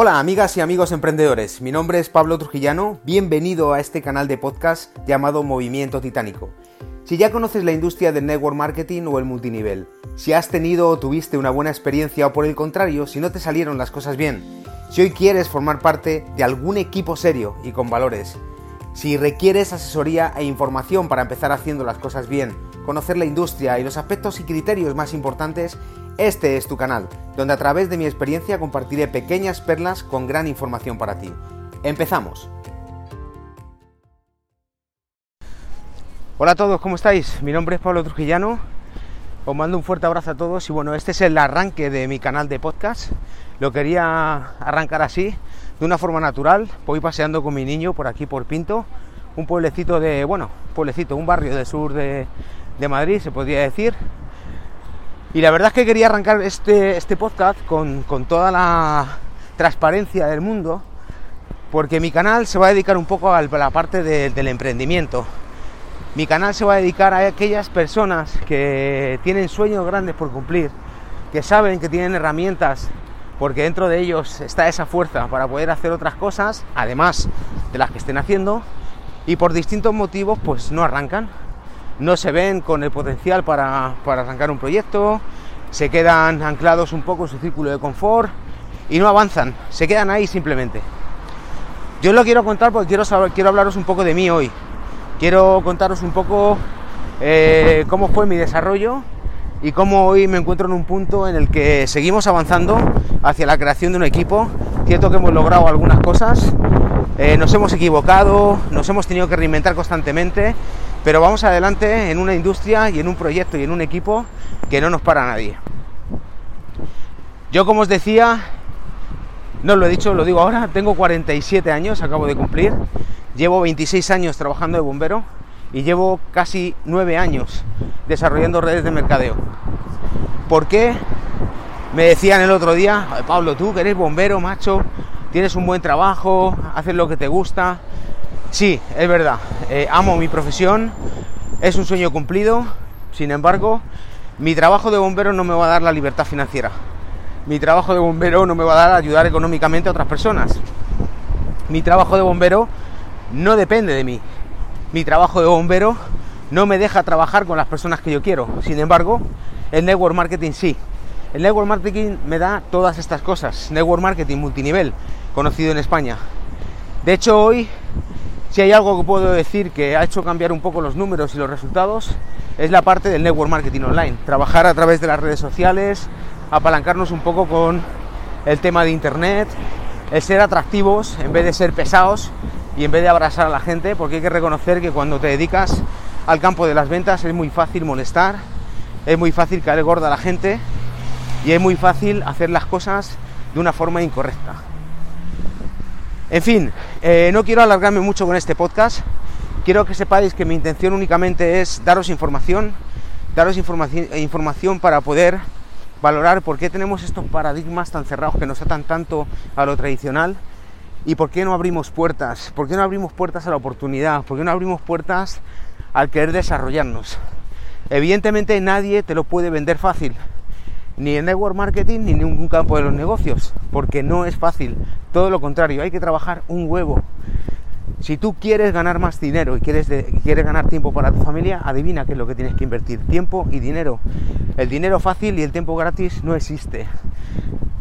Hola amigas y amigos emprendedores, mi nombre es Pablo Trujillano, bienvenido a este canal de podcast llamado Movimiento Titánico. Si ya conoces la industria del network marketing o el multinivel, si has tenido o tuviste una buena experiencia o por el contrario, si no te salieron las cosas bien, si hoy quieres formar parte de algún equipo serio y con valores, si requieres asesoría e información para empezar haciendo las cosas bien, conocer la industria y los aspectos y criterios más importantes, este es tu canal, donde a través de mi experiencia compartiré pequeñas perlas con gran información para ti. Empezamos. Hola a todos, ¿cómo estáis? Mi nombre es Pablo Trujillano. Os mando un fuerte abrazo a todos y bueno, este es el arranque de mi canal de podcast. Lo quería arrancar así, de una forma natural. Voy paseando con mi niño por aquí por Pinto, un pueblecito de, bueno, pueblecito, un barrio del sur de, de Madrid, se podría decir, y la verdad es que quería arrancar este, este podcast con, toda la transparencia del mundo, porque mi canal se va a dedicar un poco a la parte del emprendimiento. Mi canal se va a dedicar a aquellas personas que tienen sueños grandes por cumplir, que saben que tienen herramientas, porque dentro de ellos está esa fuerza para poder hacer otras cosas, además de las que estén haciendo, y por distintos motivos pues no arrancan no se ven con el potencial para, arrancar un proyecto, se quedan anclados un poco en su círculo de confort y no avanzan, se quedan ahí simplemente. Yo lo quiero contar porque quiero, quiero hablaros un poco de mí hoy. Quiero contaros un poco eh, cómo fue mi desarrollo y cómo hoy me encuentro en un punto en el que seguimos avanzando hacia la creación de un equipo. Cierto que hemos logrado algunas cosas, eh, nos hemos equivocado, nos hemos tenido que reinventar constantemente pero vamos adelante en una industria y en un proyecto y en un equipo que no nos para nadie. Yo como os decía, no lo he dicho, lo digo ahora, tengo 47 años, acabo de cumplir, llevo 26 años trabajando de bombero y llevo casi 9 años desarrollando redes de mercadeo. ¿Por qué? Me decían el otro día, Pablo, tú que eres bombero, macho, tienes un buen trabajo, haces lo que te gusta, Sí, es verdad. Eh, amo mi profesión, es un sueño cumplido. Sin embargo, mi trabajo de bombero no me va a dar la libertad financiera. Mi trabajo de bombero no me va a dar ayudar económicamente a otras personas. Mi trabajo de bombero no depende de mí. Mi trabajo de bombero no me deja trabajar con las personas que yo quiero. Sin embargo, el network marketing sí. El network marketing me da todas estas cosas. Network marketing multinivel, conocido en España. De hecho, hoy si hay algo que puedo decir que ha hecho cambiar un poco los números y los resultados, es la parte del network marketing online. Trabajar a través de las redes sociales, apalancarnos un poco con el tema de internet, el ser atractivos en vez de ser pesados y en vez de abrazar a la gente, porque hay que reconocer que cuando te dedicas al campo de las ventas es muy fácil molestar, es muy fácil caer gorda a la gente y es muy fácil hacer las cosas de una forma incorrecta. En fin, eh, no quiero alargarme mucho con este podcast. Quiero que sepáis que mi intención únicamente es daros información, daros información para poder valorar por qué tenemos estos paradigmas tan cerrados que nos atan tanto a lo tradicional y por qué no abrimos puertas, por qué no abrimos puertas a la oportunidad, por qué no abrimos puertas al querer desarrollarnos. Evidentemente nadie te lo puede vender fácil, ni en network marketing ni en ningún campo de los negocios, porque no es fácil. Todo lo contrario, hay que trabajar un huevo. Si tú quieres ganar más dinero y quieres, quieres ganar tiempo para tu familia, adivina qué es lo que tienes que invertir. Tiempo y dinero. El dinero fácil y el tiempo gratis no existe.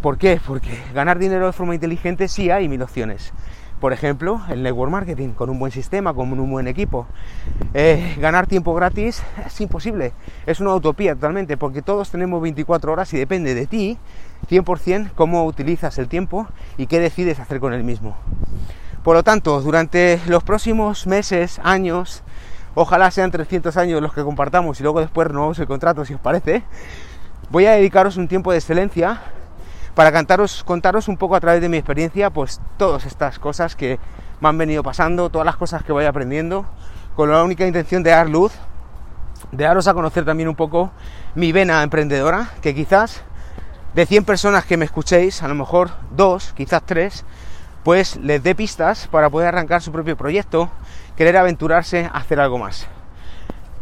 ¿Por qué? Porque ganar dinero de forma inteligente sí hay mil opciones. Por ejemplo, el network marketing, con un buen sistema, con un buen equipo. Eh, ganar tiempo gratis es imposible, es una utopía totalmente, porque todos tenemos 24 horas y depende de ti 100% cómo utilizas el tiempo y qué decides hacer con el mismo. Por lo tanto, durante los próximos meses, años, ojalá sean 300 años los que compartamos y luego después renovamos el contrato, si os parece, voy a dedicaros un tiempo de excelencia para cantaros, contaros un poco a través de mi experiencia, pues todas estas cosas que me han venido pasando, todas las cosas que voy aprendiendo, con la única intención de dar luz, de daros a conocer también un poco mi vena emprendedora, que quizás de 100 personas que me escuchéis, a lo mejor dos, quizás tres, pues les dé pistas para poder arrancar su propio proyecto, querer aventurarse a hacer algo más.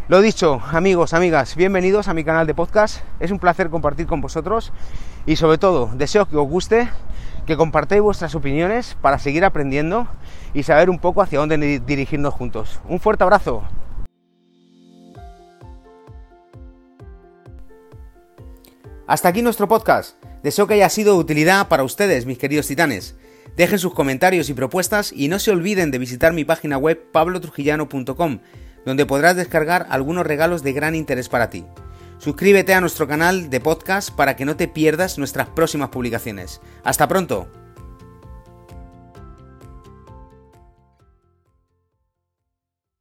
Lo dicho, amigos, amigas, bienvenidos a mi canal de podcast. Es un placer compartir con vosotros y sobre todo deseo que os guste, que compartáis vuestras opiniones para seguir aprendiendo y saber un poco hacia dónde dirigirnos juntos. Un fuerte abrazo. Hasta aquí nuestro podcast. Deseo que haya sido de utilidad para ustedes, mis queridos titanes. Dejen sus comentarios y propuestas y no se olviden de visitar mi página web pablotrujillano.com, donde podrás descargar algunos regalos de gran interés para ti. Suscríbete a nuestro canal de podcast para que no te pierdas nuestras próximas publicaciones. Hasta pronto.